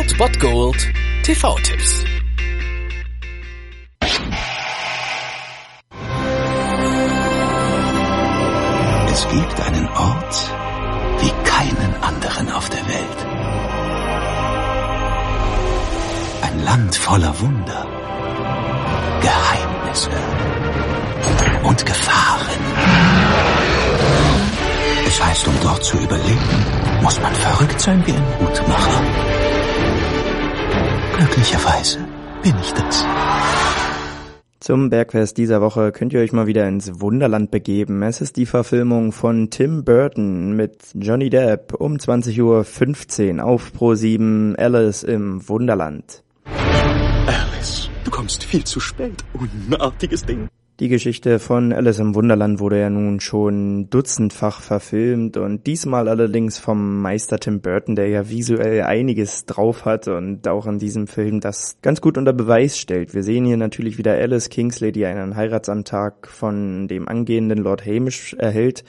Old Bot Gold TV-Tipps. Es gibt einen Ort wie keinen anderen auf der Welt. Ein Land voller Wunder, Geheimnisse und Gefahren. Es heißt, um dort zu überleben, muss man verrückt sein wie ein Hutmacher. Glücklicherweise bin ich das. Zum Bergfest dieser Woche könnt ihr euch mal wieder ins Wunderland begeben. Es ist die Verfilmung von Tim Burton mit Johnny Depp um 20.15 Uhr auf Pro7 Alice im Wunderland. Alice, du kommst viel zu spät. Unartiges Ding. Die Geschichte von Alice im Wunderland wurde ja nun schon dutzendfach verfilmt und diesmal allerdings vom Meister Tim Burton, der ja visuell einiges drauf hat und auch in diesem Film das ganz gut unter Beweis stellt. Wir sehen hier natürlich wieder Alice Kingsley, die einen Heiratsantrag von dem angehenden Lord Hamish erhält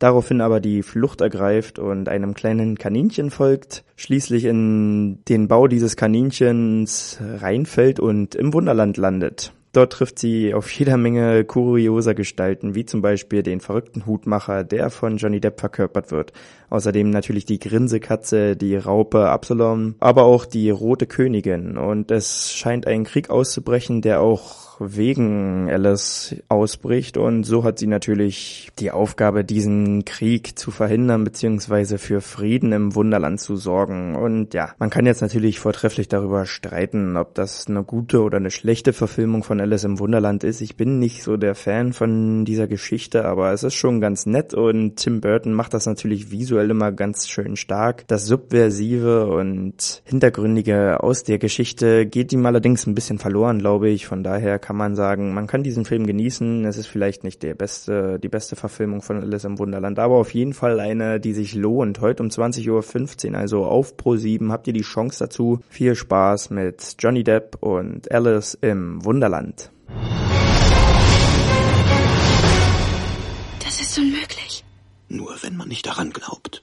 daraufhin aber die Flucht ergreift und einem kleinen Kaninchen folgt, schließlich in den Bau dieses Kaninchens reinfällt und im Wunderland landet. Dort trifft sie auf jeder Menge kurioser Gestalten, wie zum Beispiel den verrückten Hutmacher, der von Johnny Depp verkörpert wird. Außerdem natürlich die Grinsekatze, die Raupe Absalom, aber auch die Rote Königin. Und es scheint ein Krieg auszubrechen, der auch wegen Alice ausbricht und so hat sie natürlich die Aufgabe, diesen Krieg zu verhindern beziehungsweise für Frieden im Wunderland zu sorgen. Und ja, man kann jetzt natürlich vortrefflich darüber streiten, ob das eine gute oder eine schlechte Verfilmung von Alice im Wunderland ist. Ich bin nicht so der Fan von dieser Geschichte, aber es ist schon ganz nett und Tim Burton macht das natürlich visuell immer ganz schön stark. Das Subversive und Hintergründige aus der Geschichte geht ihm allerdings ein bisschen verloren, glaube ich. Von daher kann man sagen, man kann diesen Film genießen. Es ist vielleicht nicht der beste, die beste Verfilmung von Alice im Wunderland, aber auf jeden Fall eine, die sich lohnt. Heute um 20.15 Uhr, also auf Pro 7, habt ihr die Chance dazu. Viel Spaß mit Johnny Depp und Alice im Wunderland. Das ist unmöglich. Nur wenn man nicht daran glaubt.